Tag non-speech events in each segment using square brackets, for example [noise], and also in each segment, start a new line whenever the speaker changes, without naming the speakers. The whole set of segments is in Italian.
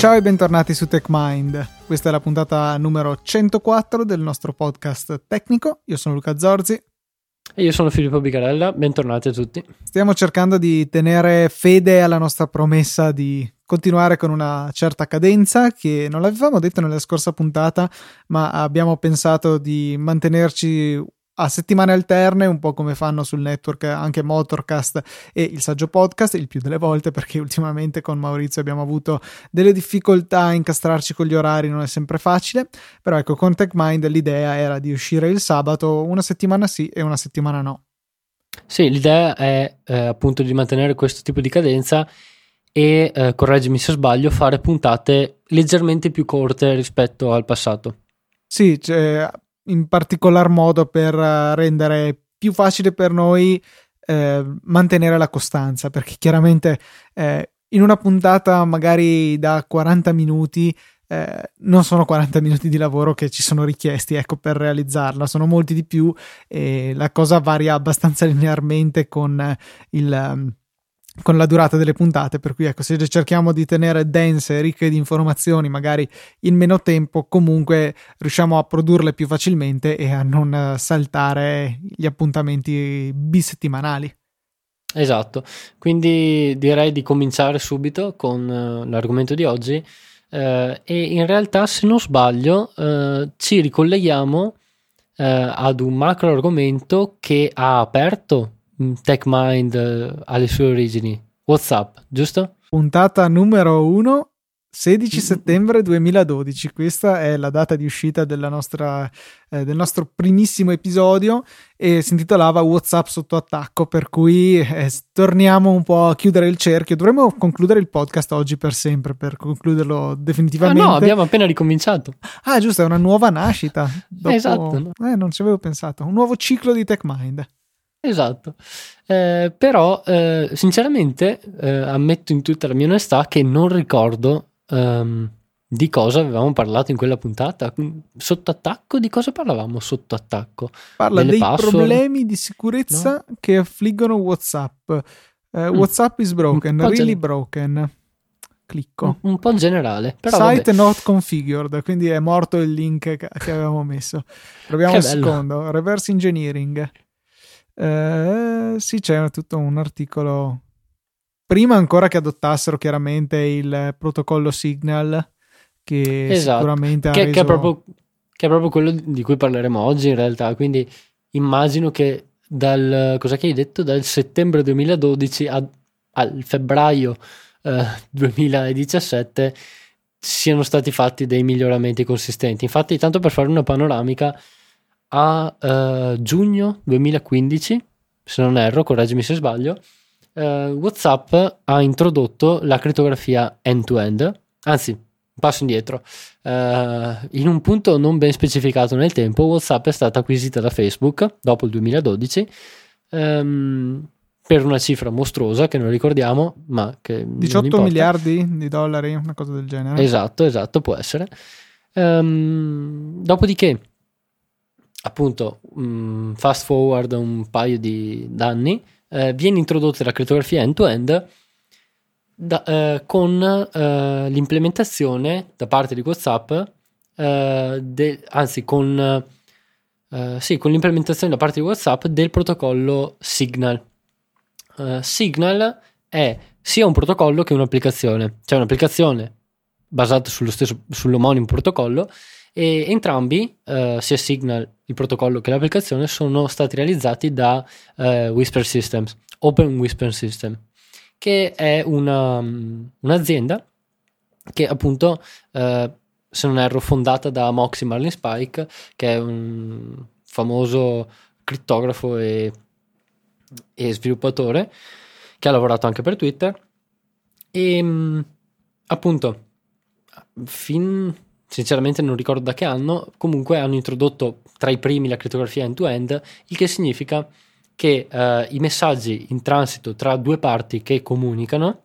Ciao e bentornati su TechMind. Questa è la puntata numero 104 del nostro podcast tecnico. Io sono Luca Zorzi.
E io sono Filippo Bigarella, bentornati a tutti.
Stiamo cercando di tenere fede alla nostra promessa di continuare con una certa cadenza che non l'avevamo detto nella scorsa puntata, ma abbiamo pensato di mantenerci a settimane alterne, un po' come fanno sul network anche Motorcast e il Saggio Podcast, il più delle volte perché ultimamente con Maurizio abbiamo avuto delle difficoltà a incastrarci con gli orari, non è sempre facile, però ecco con TechMind l'idea era di uscire il sabato una settimana sì e una settimana no.
Sì, l'idea è eh, appunto di mantenere questo tipo di cadenza e, eh, correggimi se sbaglio, fare puntate leggermente più corte rispetto al passato.
Sì, cioè, in particolar modo per eh, rendere più facile per noi eh, mantenere la costanza, perché chiaramente eh, in una puntata magari da 40 minuti eh, non sono 40 minuti di lavoro che ci sono richiesti ecco, per realizzarla, sono molti di più e la cosa varia abbastanza [laughs] linearmente con il con la durata delle puntate, per cui ecco, se cerchiamo di tenere dense, ricche di informazioni, magari in meno tempo, comunque riusciamo a produrle più facilmente e a non saltare gli appuntamenti bisettimanali.
Esatto, quindi direi di cominciare subito con uh, l'argomento di oggi uh, e in realtà se non sbaglio uh, ci ricolleghiamo ad un macro argomento che ha aperto TechMind eh, alle sue origini. WhatsApp, giusto?
Puntata numero 1 16 mm. settembre 2012, questa è la data di uscita nostra, eh, del nostro primissimo episodio e si intitolava WhatsApp sotto attacco, per cui eh, torniamo un po' a chiudere il cerchio. Dovremmo concludere il podcast oggi per sempre, per concluderlo definitivamente.
Ah no, abbiamo appena ricominciato.
Ah giusto, è una nuova nascita.
Dopo... Esatto.
Eh, non ci avevo pensato. Un nuovo ciclo di TechMind.
Esatto, eh, però eh, sinceramente eh, ammetto in tutta la mia onestà che non ricordo um, di cosa avevamo parlato in quella puntata. Sotto attacco? Di cosa parlavamo sotto attacco?
Parla Delle dei password? problemi di sicurezza no? che affliggono WhatsApp. Eh, mm. WhatsApp is broken, really gen- broken. Clicco.
Un, un po' generale. Però
Site
vabbè.
not configured, quindi è morto il link che, che avevamo messo. Proviamo un secondo. Reverse engineering. Eh, sì, c'è tutto un articolo. Prima ancora che adottassero chiaramente il protocollo Signal, che esatto. sicuramente
che,
reso...
che, è proprio, che è proprio quello di cui parleremo oggi in realtà. Quindi immagino che dal, cosa che hai detto? Dal settembre 2012 a, al febbraio eh, 2017 siano stati fatti dei miglioramenti consistenti. Infatti, tanto per fare una panoramica, a uh, giugno 2015, se non erro, correggimi se sbaglio, uh, WhatsApp ha introdotto la crittografia end-to-end, anzi, passo indietro. Uh, in un punto non ben specificato nel tempo, WhatsApp è stata acquisita da Facebook dopo il 2012 um, ehm, per una cifra mostruosa che non ricordiamo, ma che
18 miliardi di dollari, una cosa del genere.
Esatto, esatto, può essere. Um, dopodiché appunto um, fast forward un paio di anni eh, viene introdotta la crittografia end-to-end eh, con eh, l'implementazione da parte di WhatsApp eh, de, anzi con, eh, sì, con l'implementazione da parte di WhatsApp del protocollo Signal. Eh, Signal è sia un protocollo che un'applicazione. Cioè un'applicazione basata sullo stesso, sull'omonimo protocollo e entrambi, eh, sia Signal, il protocollo che l'applicazione, sono stati realizzati da eh, Whisper Systems, Open Whisper System, che è una, un'azienda che appunto, eh, se non erro, fondata da Moxie Marlin Spike, che è un famoso crittografo e, e sviluppatore, che ha lavorato anche per Twitter. E appunto, fin sinceramente non ricordo da che anno, comunque hanno introdotto tra i primi la crittografia end-to-end, il che significa che eh, i messaggi in transito tra due parti che comunicano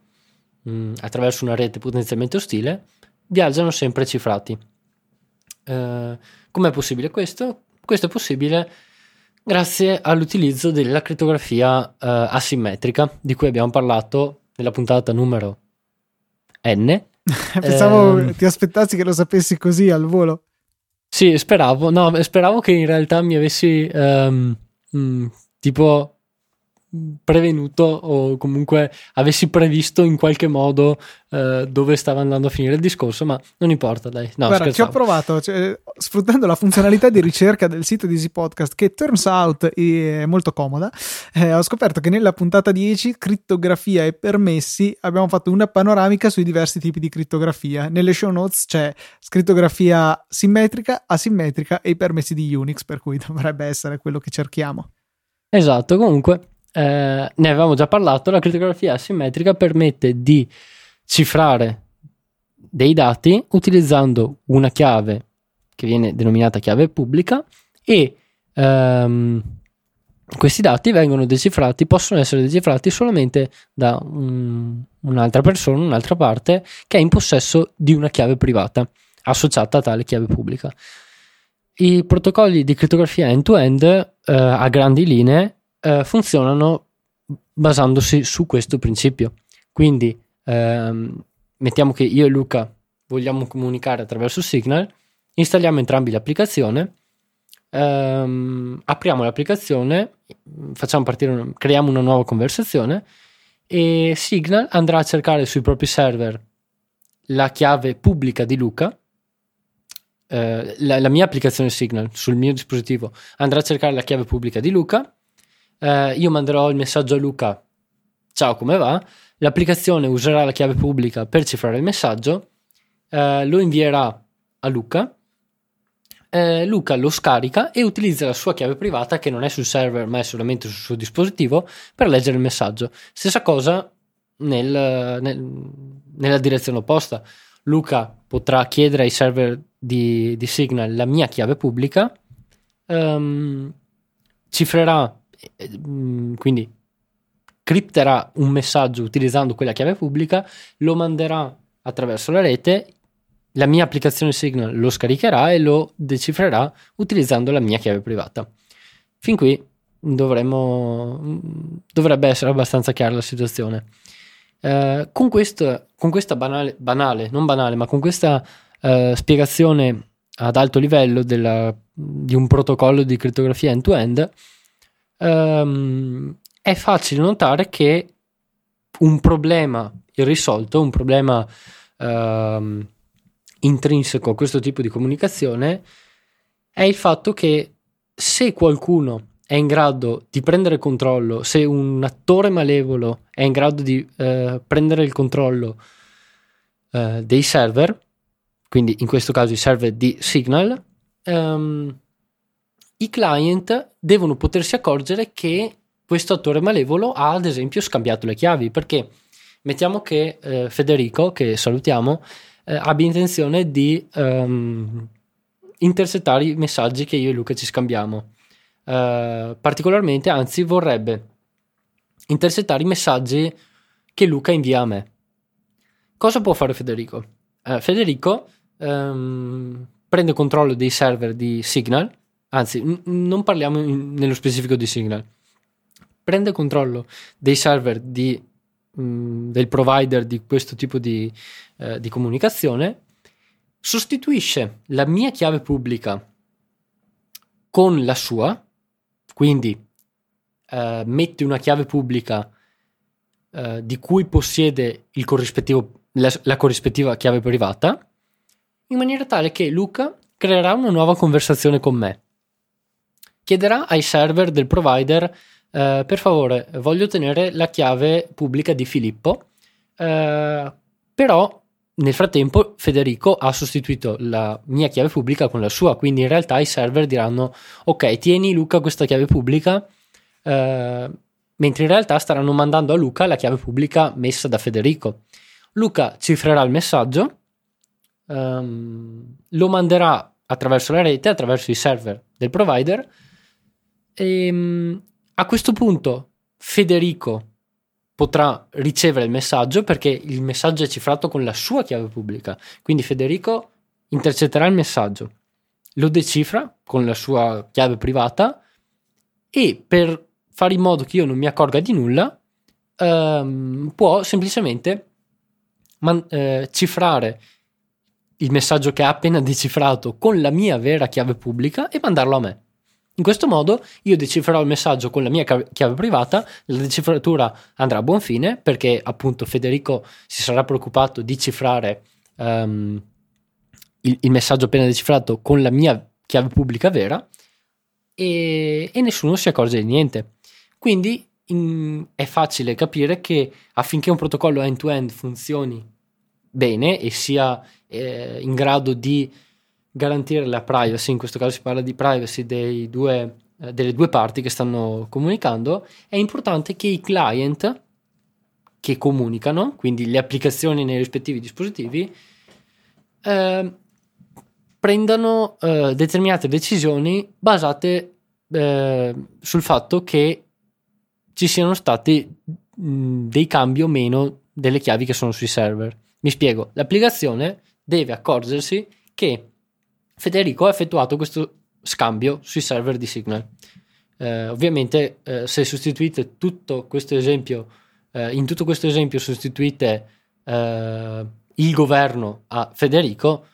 mh, mm, attraverso una rete potenzialmente ostile viaggiano sempre cifrati. Eh, com'è possibile questo? Questo è possibile grazie all'utilizzo della crittografia eh, asimmetrica di cui abbiamo parlato nella puntata numero N [laughs]
Pensavo eh, ti aspettassi che lo sapessi così al volo.
Sì, speravo, no, speravo che in realtà mi avessi um, mh, tipo prevenuto o comunque avessi previsto in qualche modo eh, dove stava andando a finire il discorso, ma non importa, dai. No,
Guarda, ci ho provato, cioè, sfruttando la funzionalità di ricerca del sito di Easy Podcast, che turns out è molto comoda, eh, ho scoperto che nella puntata 10, crittografia e permessi, abbiamo fatto una panoramica sui diversi tipi di crittografia. Nelle show notes c'è scrittografia simmetrica, asimmetrica e i permessi di Unix, per cui dovrebbe essere quello che cerchiamo.
Esatto, comunque eh, ne avevamo già parlato, la crittografia asimmetrica permette di cifrare dei dati utilizzando una chiave che viene denominata chiave pubblica e ehm, questi dati vengono decifrati, possono essere decifrati solamente da un, un'altra persona, un'altra parte che è in possesso di una chiave privata associata a tale chiave pubblica. I protocolli di crittografia end-to-end eh, a grandi linee eh, funzionano basandosi su questo principio. Quindi ehm, mettiamo che io e Luca vogliamo comunicare attraverso Signal, installiamo entrambi l'applicazione, ehm, apriamo l'applicazione, facciamo partire, una, creiamo una nuova conversazione e Signal andrà a cercare sui propri server la chiave pubblica di Luca. Eh, la, la, mia applicazione Signal sul mio dispositivo andrà a cercare la chiave pubblica di Luca eh, io manderò il messaggio a Luca, ciao come va? L'applicazione userà la chiave pubblica per cifrare il messaggio, eh, lo invierà a Luca, eh, Luca lo scarica e utilizza la sua chiave privata che non è sul server ma è solamente sul suo dispositivo per leggere il messaggio. Stessa cosa nel, nel, nella direzione opposta. Luca potrà chiedere ai server di, di Signal la mia chiave pubblica, um, cifrerà quindi cripterà un messaggio utilizzando quella chiave pubblica, lo manderà attraverso la rete, la mia applicazione Signal lo scaricherà e lo decifrerà utilizzando la mia chiave privata. Fin qui dovremmo, mm, dovrebbe essere abbastanza chiara la situazione. Eh, con, questo, con, questa banale, banale, non banale, ma con questa eh, spiegazione ad alto livello della, di un protocollo di crittografia end-to-end, um, è facile notare che un problema irrisolto, un problema uh, intrinseco a questo tipo di comunicazione è il fatto che se qualcuno è in grado di prendere controllo, se un attore malevolo è in grado di uh, prendere il controllo uh, dei server, quindi in questo caso i server di Signal, um, i client devono potersi accorgere che questo attore malevolo ha ad esempio scambiato le chiavi perché mettiamo che eh, Federico, che salutiamo, eh, abbia intenzione di um, intercettare i messaggi che io e Luca ci scambiamo. Uh, particolarmente, anzi, vorrebbe intercettare i messaggi che Luca invia a me. Cosa può fare Federico? Uh, Federico um, prende controllo dei server di Signal anzi n- non parliamo in, nello specifico di Signal, prende controllo dei server di, mh, del provider di questo tipo di, eh, di comunicazione, sostituisce la mia chiave pubblica con la sua, quindi eh, mette una chiave pubblica eh, di cui possiede la, la corrispettiva chiave privata, in maniera tale che Luca creerà una nuova conversazione con me chiederà ai server del provider eh, per favore voglio ottenere la chiave pubblica di Filippo. Eh, però nel frattempo Federico ha sostituito la mia chiave pubblica con la sua quindi in realtà i server diranno ok tieni Luca questa chiave pubblica. Eh, mentre in realtà staranno mandando a Luca la chiave pubblica messa da Federico. Luca cifrerà il messaggio ehm, lo manderà attraverso la rete attraverso i server del provider e, ehm, a questo punto Federico potrà ricevere il messaggio perché il messaggio è cifrato con la sua chiave pubblica. Quindi Federico intercetterà il messaggio, lo decifra con la sua chiave privata e per fare in modo che io non mi accorga di nulla, ehm, può semplicemente man- eh, cifrare il messaggio che ha appena [laughs] decifrato con la mia vera chiave pubblica e mandarlo a me. In questo modo io decifrerò il messaggio con la mia chiave privata, la decifratura andrà a buon fine perché appunto Federico si sarà preoccupato di cifrare um, il, il, messaggio appena decifrato con la mia chiave pubblica vera e, e nessuno si accorge di niente. Quindi in, è facile capire che affinché un protocollo end-to-end funzioni bene e sia eh, in grado di garantire la privacy, in questo caso si parla di privacy due, eh, delle due parti che stanno comunicando, è importante che i client che comunicano, quindi le applicazioni nei rispettivi dispositivi, eh, prendano eh, determinate decisioni basate eh, sul fatto che ci siano stati mh, dei cambi o meno delle chiavi che sono sui server. Mi spiego, l'applicazione deve accorgersi che Federico ha effettuato questo scambio sui server di Signal. Eh, ovviamente, eh, se sostituite tutto questo esempio, eh, in tutto questo esempio sostituite eh, il governo a Federico,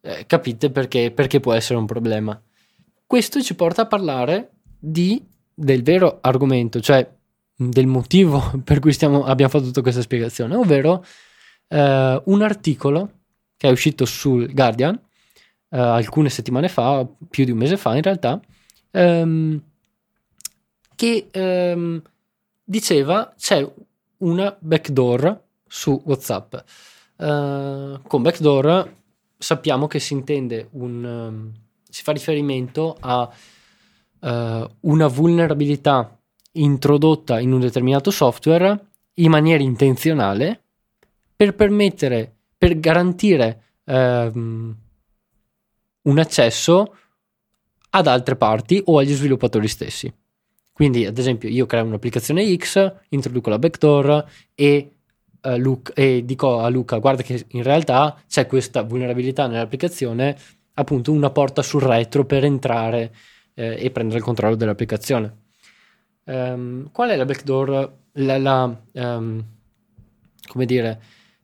eh, capite perché, perché può essere un problema. Questo ci porta a parlare di, del vero argomento, cioè del motivo [laughs] per cui stiamo, abbiamo fatto tutta questa spiegazione, ovvero eh, un articolo che è uscito sul Guardian uh, alcune settimane fa, più di un mese fa in realtà, um, che um, diceva c'è una backdoor su WhatsApp. Uh, con backdoor sappiamo che si intende un... Um, si fa riferimento a uh, una vulnerabilità introdotta in un determinato software in maniera intenzionale per permettere, per garantire um, un accesso ad altre parti o agli sviluppatori stessi. Quindi, ad esempio, io creo un'applicazione X, introduco la backdoor e, uh, Luca, e dico a Luca: guarda, che in realtà c'è questa vulnerabilità nell'applicazione, appunto, una porta sul retro per entrare eh, e prendere il controllo dell'applicazione. Um, qual è la backdoor? La, la um, come dire,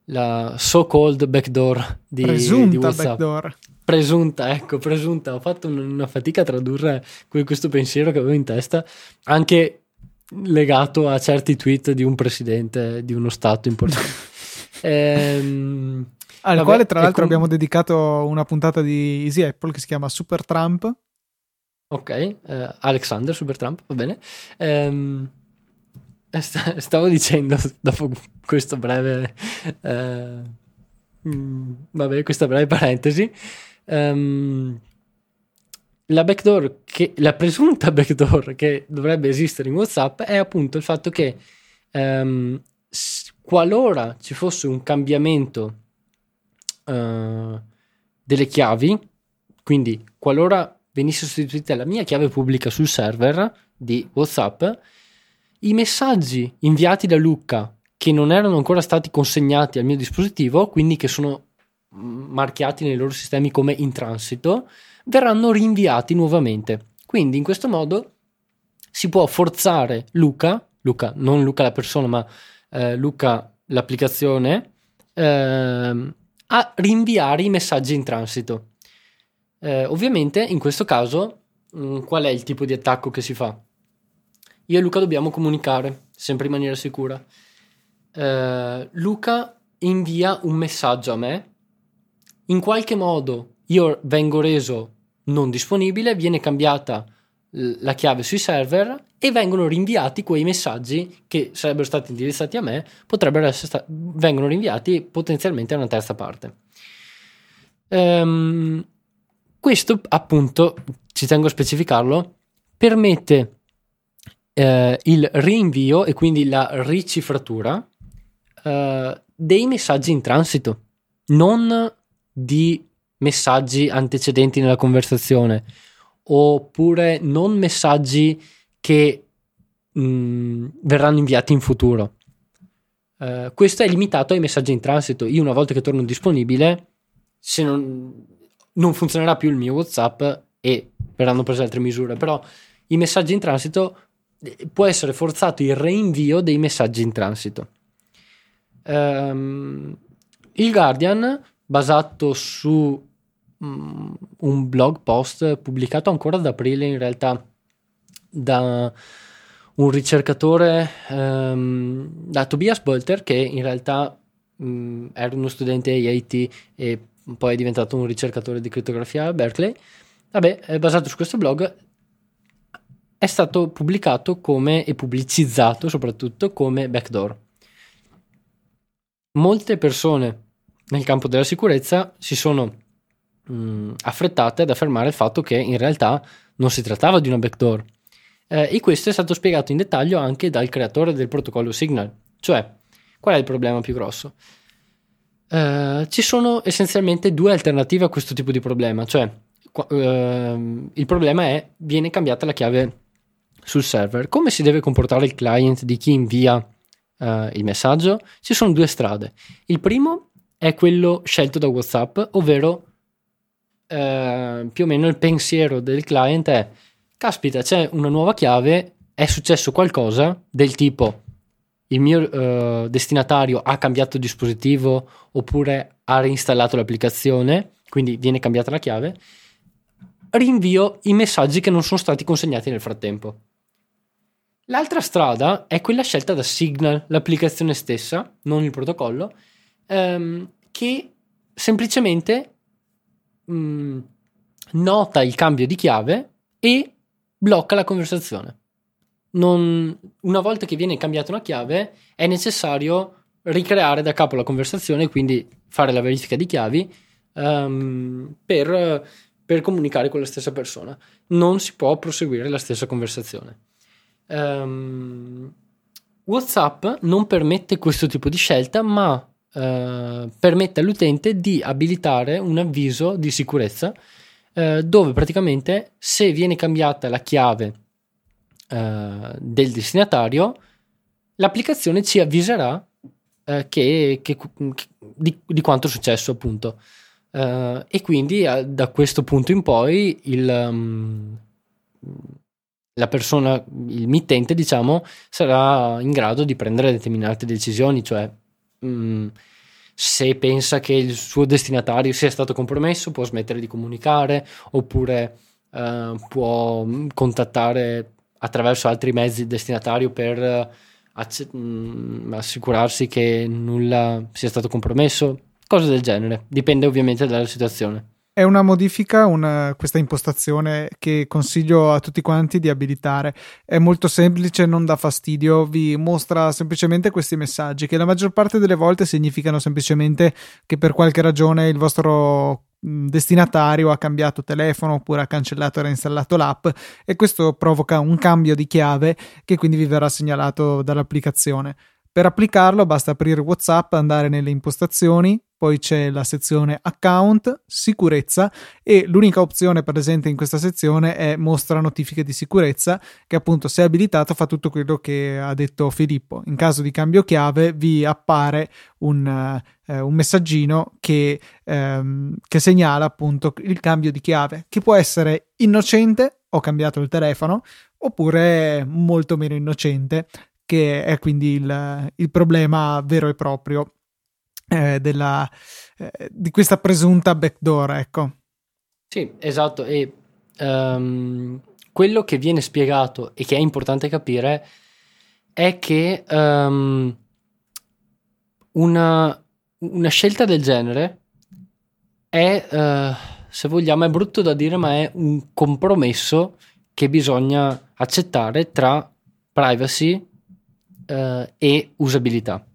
la so-called backdoor di,
Presunta
di WhatsApp.
backdoor.
Presunta, ecco, presunta. Ho fatto una fatica a tradurre questo pensiero che avevo in testa, anche legato a certi tweet di un presidente di uno stato importante. [laughs] ehm,
al vabbè, quale tra l'altro com- abbiamo dedicato una puntata di Easy Apple che si chiama Super Trump.
Ok, eh, Alexander Super Trump, va bene. Ehm, stavo dicendo dopo questo breve... Eh, mm, vabbè, questa breve parentesi um, la backdoor che, la presunta [laughs] backdoor che dovrebbe esistere in WhatsApp è appunto il fatto che um, qualora ci fosse un cambiamento uh, delle chiavi, quindi qualora venisse sostituita la mia chiave pubblica sul server di WhatsApp, i messaggi inviati da Luca che non erano ancora stati consegnati al mio dispositivo, quindi che sono marchiati nei loro sistemi come in transito, verranno rinviati nuovamente. Quindi in questo modo si può forzare Luca, Luca non Luca la persona, ma eh, Luca l'applicazione, eh, a rinviare i messaggi in transito. Eh, ovviamente in questo caso mh, mm, qual è il tipo di attacco che si fa? Io e Luca dobbiamo comunicare sempre in maniera sicura. Eh, Luca invia un messaggio a me in qualche modo io vengo reso non disponibile, viene cambiata la chiave sui server e vengono rinviati quei messaggi che sarebbero stati indirizzati a me, potrebbero essere sta- vengono rinviati potenzialmente a una terza parte. Um, questo appunto, ci tengo a specificarlo, permette eh, il rinvio e quindi la ricifratura eh, dei messaggi in transito, non di messaggi antecedenti nella conversazione oppure non messaggi che mh, mm, verranno inviati in futuro. Uh, questo è limitato ai messaggi in transito. Io una volta che torno disponibile, se non, non funzionerà più il mio WhatsApp e verranno prese altre misure, però i messaggi in transito eh, può essere forzato il reinvio dei messaggi in transito. Um, il Guardian, basato su um, un blog post pubblicato ancora ad aprile, in realtà da un ricercatore, um, da Tobias Bolter, che in realtà um, era uno studente IIT e poi è diventato un ricercatore di crittografia a Berkeley. Vabbè, è basato su questo blog è stato pubblicato come e pubblicizzato soprattutto come backdoor. Molte persone nel campo della sicurezza si sono mh, affrettate ad affermare il fatto che in realtà non si trattava di una backdoor. Eh, e questo è stato spiegato in dettaglio anche dal creatore del protocollo Signal. Cioè, qual è il problema più grosso? Eh, ci sono essenzialmente due alternative a questo tipo di problema, cioè eh, il problema è viene cambiata la chiave sul server. Come si deve comportare il client di chi invia uh, il messaggio? Ci sono due strade. Il primo è quello scelto da WhatsApp, ovvero uh, più o meno il pensiero del client è caspita, c'è una nuova chiave, è successo qualcosa del tipo il mio uh, destinatario ha cambiato dispositivo oppure ha reinstallato l'applicazione, quindi viene cambiata la chiave, rinvio i messaggi che non sono stati consegnati nel frattempo. L'altra strada è quella scelta da Signal, l'applicazione stessa, non il protocollo, ehm, che semplicemente mh, mm, nota il cambio di chiave e blocca la conversazione. Non, una volta che viene cambiata una chiave è necessario ricreare da capo la conversazione, quindi fare la verifica di chiavi um, per, per comunicare con la stessa persona. Non si può proseguire la stessa conversazione um, WhatsApp non permette questo tipo di scelta, ma uh, permette all'utente di abilitare un avviso di sicurezza uh, dove praticamente se viene cambiata la chiave uh, del destinatario, l'applicazione ci avviserà che, che, che, di, di, quanto è successo appunto. e quindi da questo punto in poi il... Um, la persona, il mittente, diciamo, sarà in grado di prendere determinate decisioni, cioè mh, mm, se pensa che il suo destinatario sia stato compromesso, può smettere di comunicare oppure uh, può mm, contattare attraverso altri mezzi il destinatario per uh, acc- mh, mm, assicurarsi che nulla sia stato compromesso, cose del genere. Dipende ovviamente dalla situazione.
È una modifica, una, questa impostazione che consiglio a tutti quanti di abilitare. È molto semplice, non dà fastidio, vi mostra semplicemente questi messaggi che la maggior parte delle volte significano semplicemente che per qualche ragione il vostro destinatario ha cambiato telefono oppure ha cancellato e reinstallato l'app e questo provoca un cambio di chiave che quindi vi verrà segnalato dall'applicazione. Per applicarlo basta aprire WhatsApp, andare nelle impostazioni, poi c'è la sezione account, sicurezza e l'unica opzione presente in questa sezione è mostra notifiche di sicurezza che appunto se abilitato fa tutto quello che ha detto Filippo. In caso di cambio chiave vi appare un, eh, un messaggino che, ehm, che segnala appunto il cambio di chiave che può essere innocente, ho cambiato il telefono, oppure molto meno innocente che è quindi il, il problema vero e proprio eh, della, eh, di questa presunta backdoor, ecco.
Sì, esatto, e um, quello che viene spiegato e che è importante capire è che um, una, una, scelta del genere è, uh, se vogliamo, è brutto da dire, ma è un compromesso che bisogna accettare tra privacy uh, e usabilità.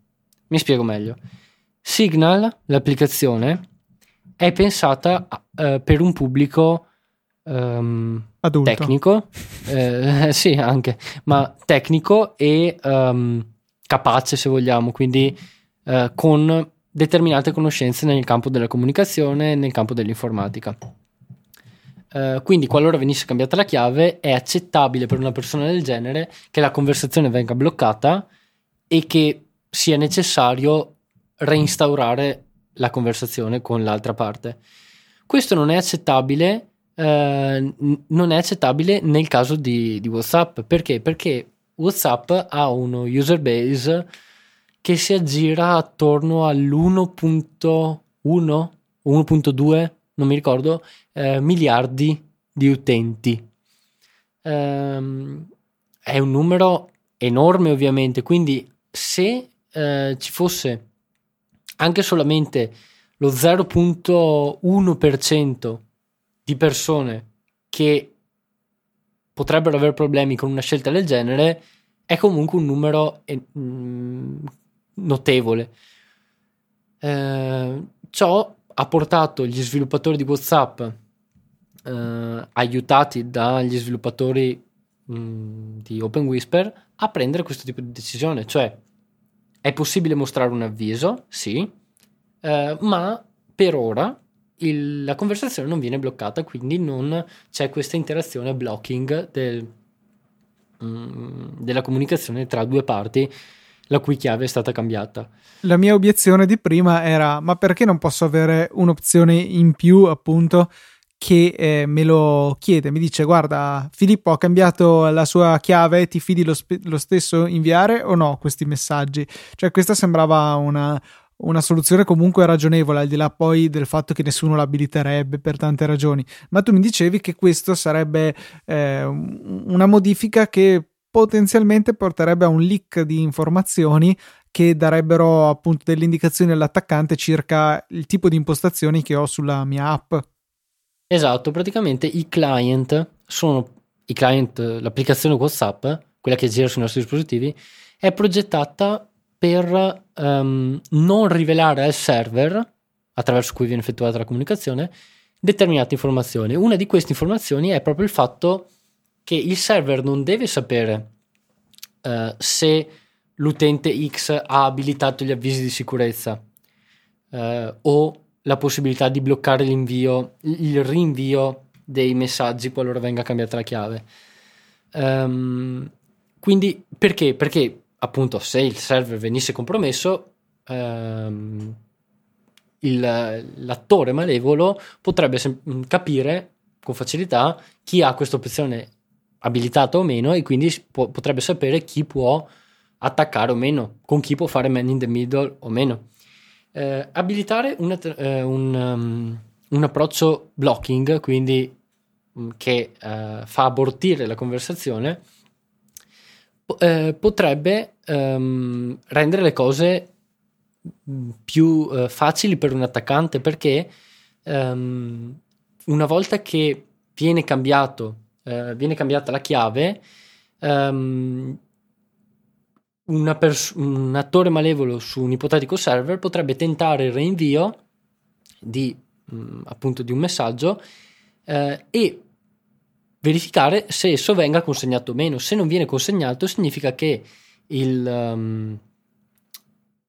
Mi spiego meglio. Signal, l'applicazione, è pensata uh, per un pubblico um, tecnico, [laughs] eh, sì anche, ma tecnico e um, capace se vogliamo, quindi uh, con determinate conoscenze nel campo della comunicazione e nel campo dell'informatica. Uh, quindi, qualora venisse cambiata la chiave, è accettabile per una persona del genere che la conversazione venga bloccata e che sia necessario reinstaurare la conversazione con l'altra parte. Questo non è accettabile, eh, non è accettabile nel caso di, di WhatsApp. Perché? Perché WhatsApp ha uno user base che si aggira attorno all'1.1 1.2 non mi ricordo eh, miliardi di utenti ehm, è un numero enorme ovviamente quindi se eh, ci fosse anche solamente lo 0.1% di persone che potrebbero avere problemi con una scelta del genere è comunque un numero eh, notevole. Eh, ciò ha portato gli sviluppatori di WhatsApp, eh, aiutati dagli sviluppatori mh, mm, di OpenWhisper, a prendere questo tipo di decisione. Cioè, è possibile mostrare un avviso? Sì, eh, ma per ora il, la conversazione non viene bloccata, quindi non c'è questa interazione blocking del, mm, della comunicazione tra due parti la cui chiave è stata cambiata.
La mia obiezione di prima era: ma perché non posso avere un'opzione in più, appunto, che eh, me lo chiede? Mi dice: Guarda, Filippo ha cambiato la sua chiave, ti fidi lo, spe- lo stesso inviare o no questi messaggi? Cioè, questa sembrava una, una soluzione comunque ragionevole, al di là poi del fatto che nessuno l'abiliterebbe per tante ragioni. Ma tu mi dicevi che questo sarebbe eh, una modifica che potenzialmente porterebbe a un leak di informazioni che darebbero appunto delle indicazioni all'attaccante circa il tipo di impostazioni che ho sulla mia app.
Esatto, praticamente i client sono i client, l'applicazione WhatsApp, quella che gira sui nostri dispositivi, è progettata per um, non rivelare al server attraverso cui viene effettuata la comunicazione determinate informazioni. Una di queste informazioni è proprio il fatto che il server non deve sapere uh, se l'utente X ha abilitato gli avvisi di sicurezza uh, o la possibilità di bloccare l'invio, il rinvio dei messaggi qualora venga cambiata la chiave. Um, quindi perché? Perché appunto se il server venisse compromesso, ehm, il, l'attore malevolo potrebbe sem- capire con facilità chi ha questa opzione abilitata o meno e quindi po- potrebbe sapere chi può attaccare o meno, con chi può fare man in the middle o meno. Eh, abilitare una, eh, un, um, un, approccio blocking, quindi um, che uh, fa abortire la conversazione, eh, potrebbe ehm, rendere le cose più eh, facili per un attaccante perché ehm, una volta che viene cambiato eh, viene cambiata la chiave ehm, pers- un attore malevolo su un ipotetico server potrebbe tentare il reinvio di, mh, appunto, di un messaggio eh, e verificare se esso venga consegnato o meno. Se non viene consegnato, significa che il, um,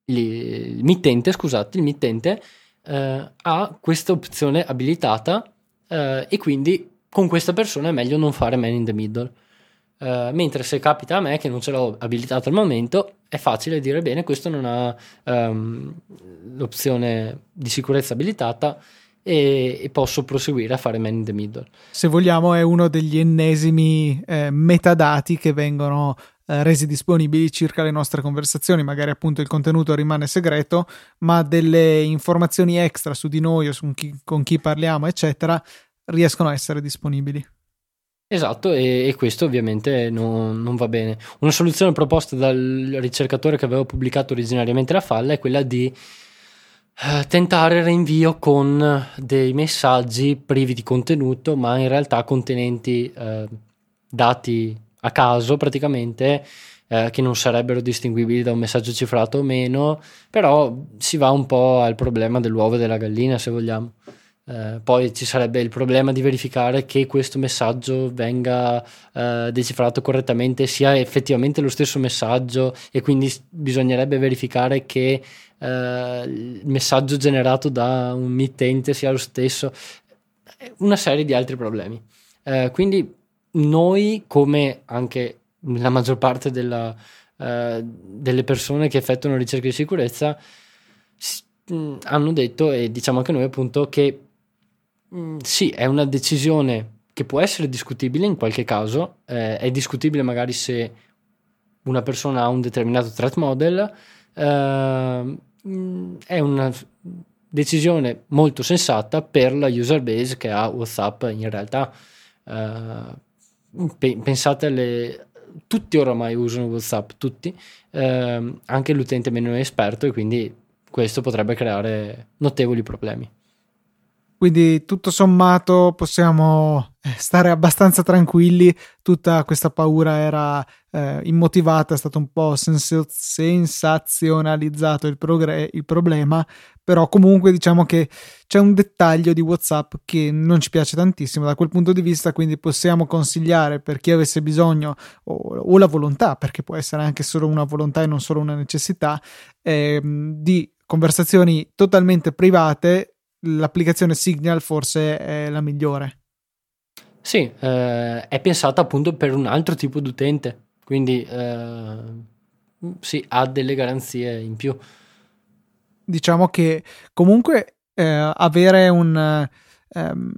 il mittente, scusate, il mittente uh, ha questa opzione abilitata uh, e quindi con questa persona è meglio non fare man in the middle. Uh, mentre se capita a me che non ce l'ho abilitato al momento, è facile dire bene, questo non ha um, l'opzione di sicurezza abilitata e, e, posso proseguire a fare man in the middle.
Se vogliamo è uno degli ennesimi eh, metadati che vengono eh, resi disponibili circa le nostre conversazioni, magari appunto il contenuto rimane segreto, ma delle informazioni extra su di noi o su chi, con chi parliamo, eccetera, riescono a essere disponibili.
Esatto, e, e questo ovviamente non, non, va bene. Una soluzione proposta dal ricercatore che avevo pubblicato originariamente la falla è quella di eh, tentare il rinvio con dei messaggi privi di contenuto, ma in realtà contenenti eh, dati a caso praticamente eh, che non sarebbero distinguibili da un messaggio cifrato o meno, però si va un po' al problema dell'uovo e della gallina se vogliamo. Eh, poi ci sarebbe il problema di verificare che questo messaggio venga eh, decifrato correttamente, sia effettivamente lo stesso messaggio e quindi bisognerebbe verificare che eh, il messaggio generato da un mittente sia lo stesso, una serie di altri problemi. Eh, quindi noi, come anche la maggior parte della, eh, delle persone che effettuano ricerche di sicurezza, hanno detto e diciamo anche noi appunto che Mm, sì, è una decisione che può essere discutibile in qualche caso, eh, è discutibile magari se una persona ha un determinato threat model, eh, è una decisione molto sensata per la user base che ha WhatsApp in realtà. Eh, pensate alle tutti oramai usano WhatsApp, tutti, eh, anche l'utente meno esperto e quindi questo potrebbe creare notevoli problemi.
Quindi tutto sommato possiamo eh, stare abbastanza tranquilli, tutta questa paura era eh, immotivata, è stato un po' sens- sensazionalizzato il, progre- il problema, però comunque diciamo che c'è un dettaglio di WhatsApp che non ci piace tantissimo da quel punto di vista, quindi possiamo consigliare per chi avesse bisogno o, o la volontà, perché può essere anche solo una volontà e non solo una necessità, eh, di conversazioni totalmente private l'applicazione Signal forse è la migliore.
Sì, eh, è pensata appunto per un altro tipo di utente, quindi eh, sì, ha delle garanzie in più.
Diciamo che comunque eh, avere un, um,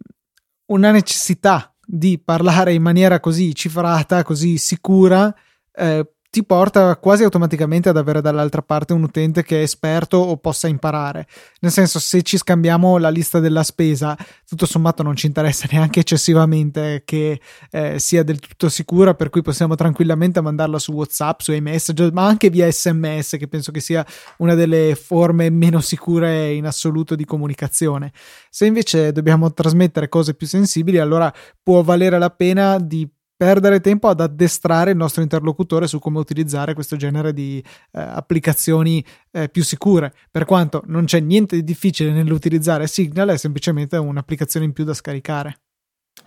una necessità di parlare in maniera così cifrata, così sicura, eh, ti porta quasi automaticamente ad avere dall'altra parte un utente che è esperto o possa imparare. Nel senso, se ci scambiamo la lista della spesa, tutto sommato non ci interessa [laughs] neanche eccessivamente che eh, sia del tutto sicura, per cui possiamo tranquillamente mandarla su WhatsApp, su iMessage, ma anche via SMS, che penso che sia una delle forme meno sicure in assoluto di comunicazione. Se invece dobbiamo trasmettere cose più sensibili, allora può valere la pena di perdere tempo ad addestrare il nostro interlocutore su come utilizzare questo genere di eh, applicazioni eh, più sicure. Per quanto non c'è niente di difficile nell'utilizzare Signal, è semplicemente un'applicazione in più da scaricare.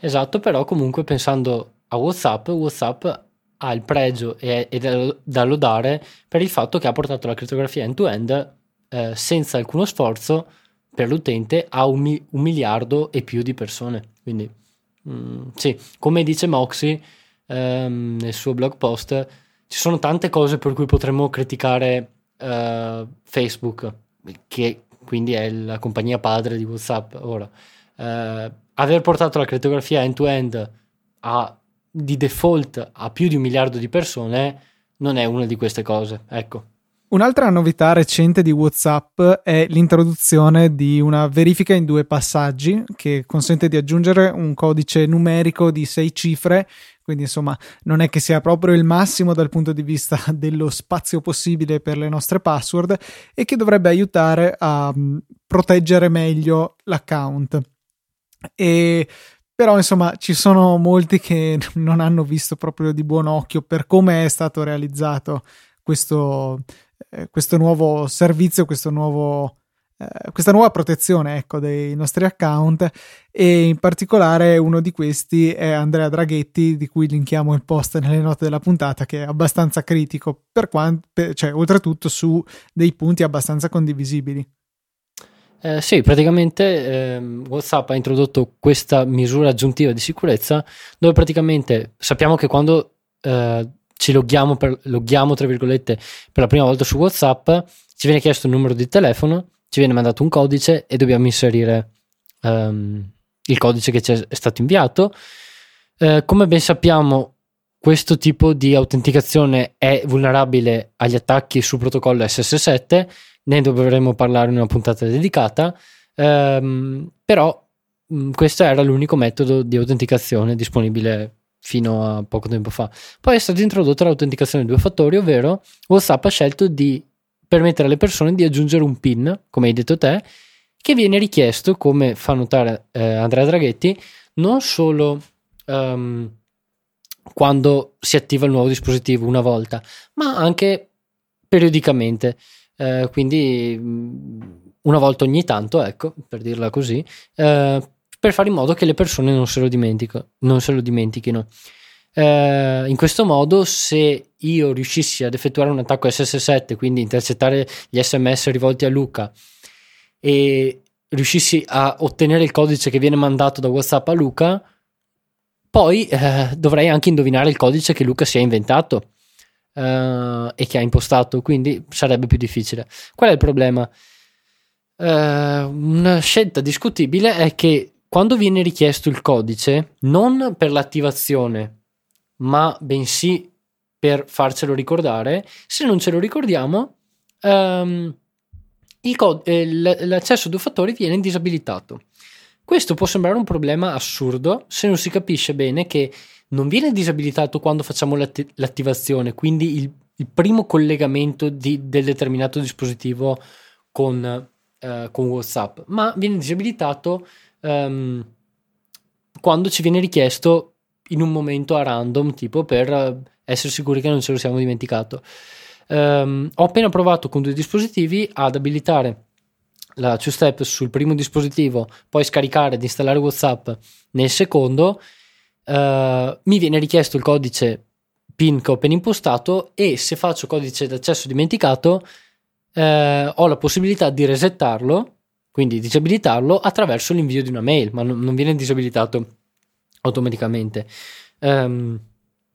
Esatto, però comunque pensando a WhatsApp, WhatsApp ha il pregio e, e da lodare per il fatto che ha portato la crittografia end-to-end eh, senza alcuno sforzo per l'utente a un, mi- un miliardo e più di persone. Quindi Mm, sì, come dice Moxie ehm, nel suo blog post, ci sono tante cose per cui potremmo criticare eh, Facebook, che quindi è la compagnia padre di WhatsApp ora. Eh, aver portato la crittografia end-to-end a, di default a più di un miliardo di persone non è una di queste cose, ecco.
Un'altra novità recente di WhatsApp è l'introduzione di una verifica in due passaggi che consente di aggiungere un codice numerico di sei cifre, quindi insomma non è che sia proprio il massimo dal punto di vista [laughs] dello spazio possibile per le nostre password e che dovrebbe aiutare a mm, proteggere meglio l'account. E però insomma ci sono molti che [laughs] non hanno visto proprio di buon occhio per come è stato realizzato questo, eh, questo nuovo servizio, questo nuovo, eh, questa nuova protezione ecco, dei nostri account e in particolare uno di questi è Andrea Draghetti di cui linkiamo il post nelle note della puntata che è abbastanza critico per quanto, per, cioè oltretutto su dei punti abbastanza condivisibili.
Eh, sì, praticamente eh, WhatsApp ha introdotto questa misura aggiuntiva di sicurezza dove praticamente sappiamo che quando eh, ci loghiamo, per, loghiamo, tra virgolette, per la prima volta su WhatsApp, ci viene chiesto un numero di telefono, ci viene mandato un codice e dobbiamo inserire um, il codice che ci è stato inviato. Uh, come ben sappiamo, questo tipo di autenticazione è vulnerabile agli attacchi sul protocollo SS7, ne dovremo parlare in una puntata dedicata, um, però um, questo era l'unico metodo di autenticazione disponibile fino a poco tempo fa. Poi è stata introdotta l'autenticazione due fattori, ovvero WhatsApp ha scelto di permettere alle persone di aggiungere un PIN, come hai detto te, che viene richiesto, come fa notare eh, Andrea Draghetti, non solo um, quando si attiva il nuovo dispositivo una volta, ma anche periodicamente. Eh, quindi mm, una volta ogni tanto, ecco, per dirla così, eh, per fare in modo che le persone non se lo, non se lo dimentichino. Eh, in questo modo, se io riuscissi ad effettuare un attacco SS7, quindi intercettare gli sms rivolti a Luca e riuscissi a ottenere il codice che viene mandato da WhatsApp a Luca, poi eh, dovrei anche indovinare il codice che Luca si è inventato eh, e che ha impostato, quindi sarebbe più difficile. Qual è il problema? Eh, una scelta discutibile è che quando viene richiesto il codice, non per l'attivazione, ma bensì per farcelo ricordare, se non ce lo ricordiamo, um, cod- eh, l'accesso a due fattori viene disabilitato. Questo può sembrare un problema assurdo se non si capisce bene che non viene disabilitato quando facciamo l'atti- l'attivazione, quindi il, il primo collegamento di, del determinato dispositivo con, uh, con WhatsApp, ma viene disabilitato um, quando ci viene richiesto in un momento a random, tipo per essere sicuri che non ce lo siamo dimenticato. Um, ho appena provato con due dispositivi ad abilitare la two step sul primo dispositivo, poi scaricare ed installare WhatsApp nel secondo. Uh, mi viene richiesto il codice PIN che ho appena impostato e se faccio codice d'accesso dimenticato uh, ho la possibilità di resettarlo, quindi disabilitarlo attraverso l'invio di una mail, ma non, viene disabilitato automaticamente. Um,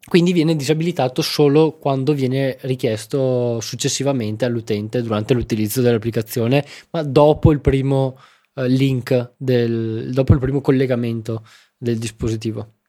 quindi viene disabilitato solo quando viene richiesto successivamente all'utente durante l'utilizzo dell'applicazione, ma dopo il primo uh, link, del, dopo il primo collegamento del dispositivo.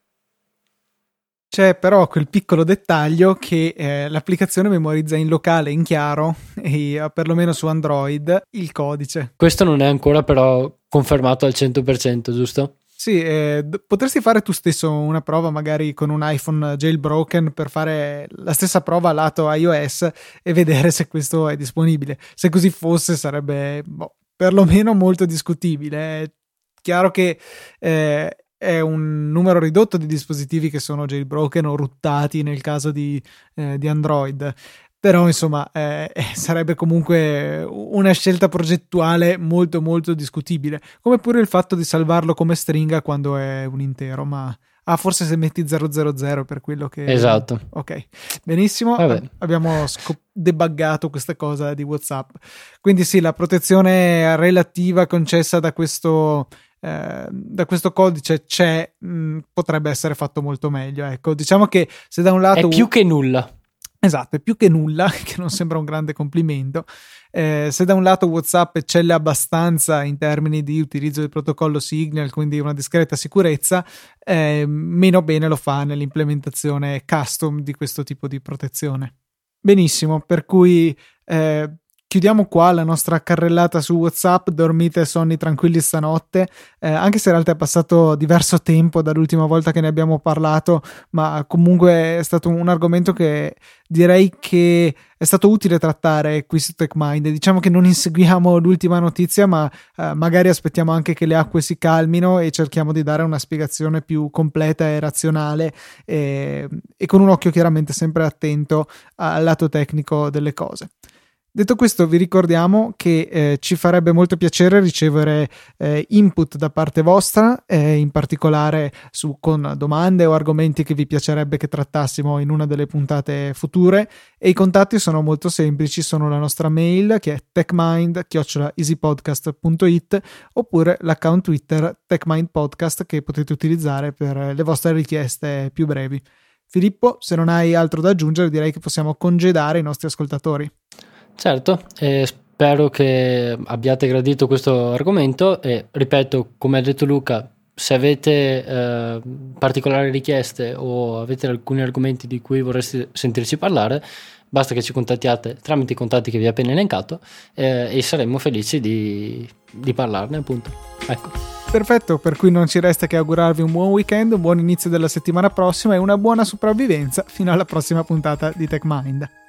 C'è però quel piccolo dettaglio che eh, l'applicazione memorizza in locale, in chiaro, [laughs] e, eh, perlomeno su Android, il codice.
Questo non è ancora però confermato al 100%, giusto?
Sì, eh, potresti fare tu stesso una prova magari con un iPhone jailbroken per fare la stessa prova lato iOS e vedere se questo è disponibile. Se così fosse sarebbe boh, perlomeno molto discutibile. È chiaro che eh, è un numero ridotto di dispositivi che sono jailbroken o ruttati nel caso di, eh, di Android. Però insomma eh, eh, sarebbe comunque una scelta progettuale molto molto discutibile. Come pure il fatto di salvarlo come stringa quando è un intero ma ah forse se metti 000 per quello che
esatto.
Ok. Benissimo. Vabbè. abbiamo scop- debuggato questa cosa di whatsapp. Quindi sì la protezione relativa concessa da questo eh, da questo codice c'è mh, potrebbe essere fatto molto meglio ecco diciamo che se da un lato
è più che nulla
Esatto, è più che nulla, [laughs] che non sembra un grande complimento. Eh, se da un lato WhatsApp eccelle abbastanza in termini di utilizzo del protocollo Signal, quindi una discreta sicurezza, eh, meno bene lo fa nell'implementazione custom di questo tipo di protezione. Benissimo, per cui eh, chiudiamo qua la nostra carrellata su WhatsApp. Dormite sonni tranquilli stanotte. Eh, anche se in realtà è passato diverso tempo dall'ultima volta che ne abbiamo parlato, ma comunque è stato un argomento che direi che è stato utile trattare qui su TechMind. Diciamo che non inseguiamo l'ultima notizia, ma eh, magari aspettiamo anche che le acque si calmino e cerchiamo di dare una spiegazione più completa e razionale e, e con un occhio chiaramente sempre attento al lato tecnico delle cose. Detto questo, vi ricordiamo che eh, ci farebbe molto piacere ricevere eh, input da parte vostra, eh, in particolare su, con domande o argomenti che vi piacerebbe che trattassimo in una delle puntate future. E i contatti sono molto semplici: sono la nostra mail che è techmind.easypodcast.it oppure l'account Twitter techmindpodcast che potete utilizzare per le vostre richieste più brevi. Filippo, se non hai altro da aggiungere, direi che possiamo congedare i nostri ascoltatori.
Certo, eh, spero che abbiate gradito questo argomento e ripeto, come ha detto Luca, se avete eh, particolari richieste o avete alcuni argomenti di cui vorreste sentirci parlare, basta che ci contattiate tramite i contatti che vi ho appena elencato eh, e saremmo felici di, di parlarne appunto. Ecco.
Perfetto, per cui non ci resta che augurarvi un buon weekend, un buon inizio della settimana prossima e una buona sopravvivenza fino alla prossima puntata di TechMind.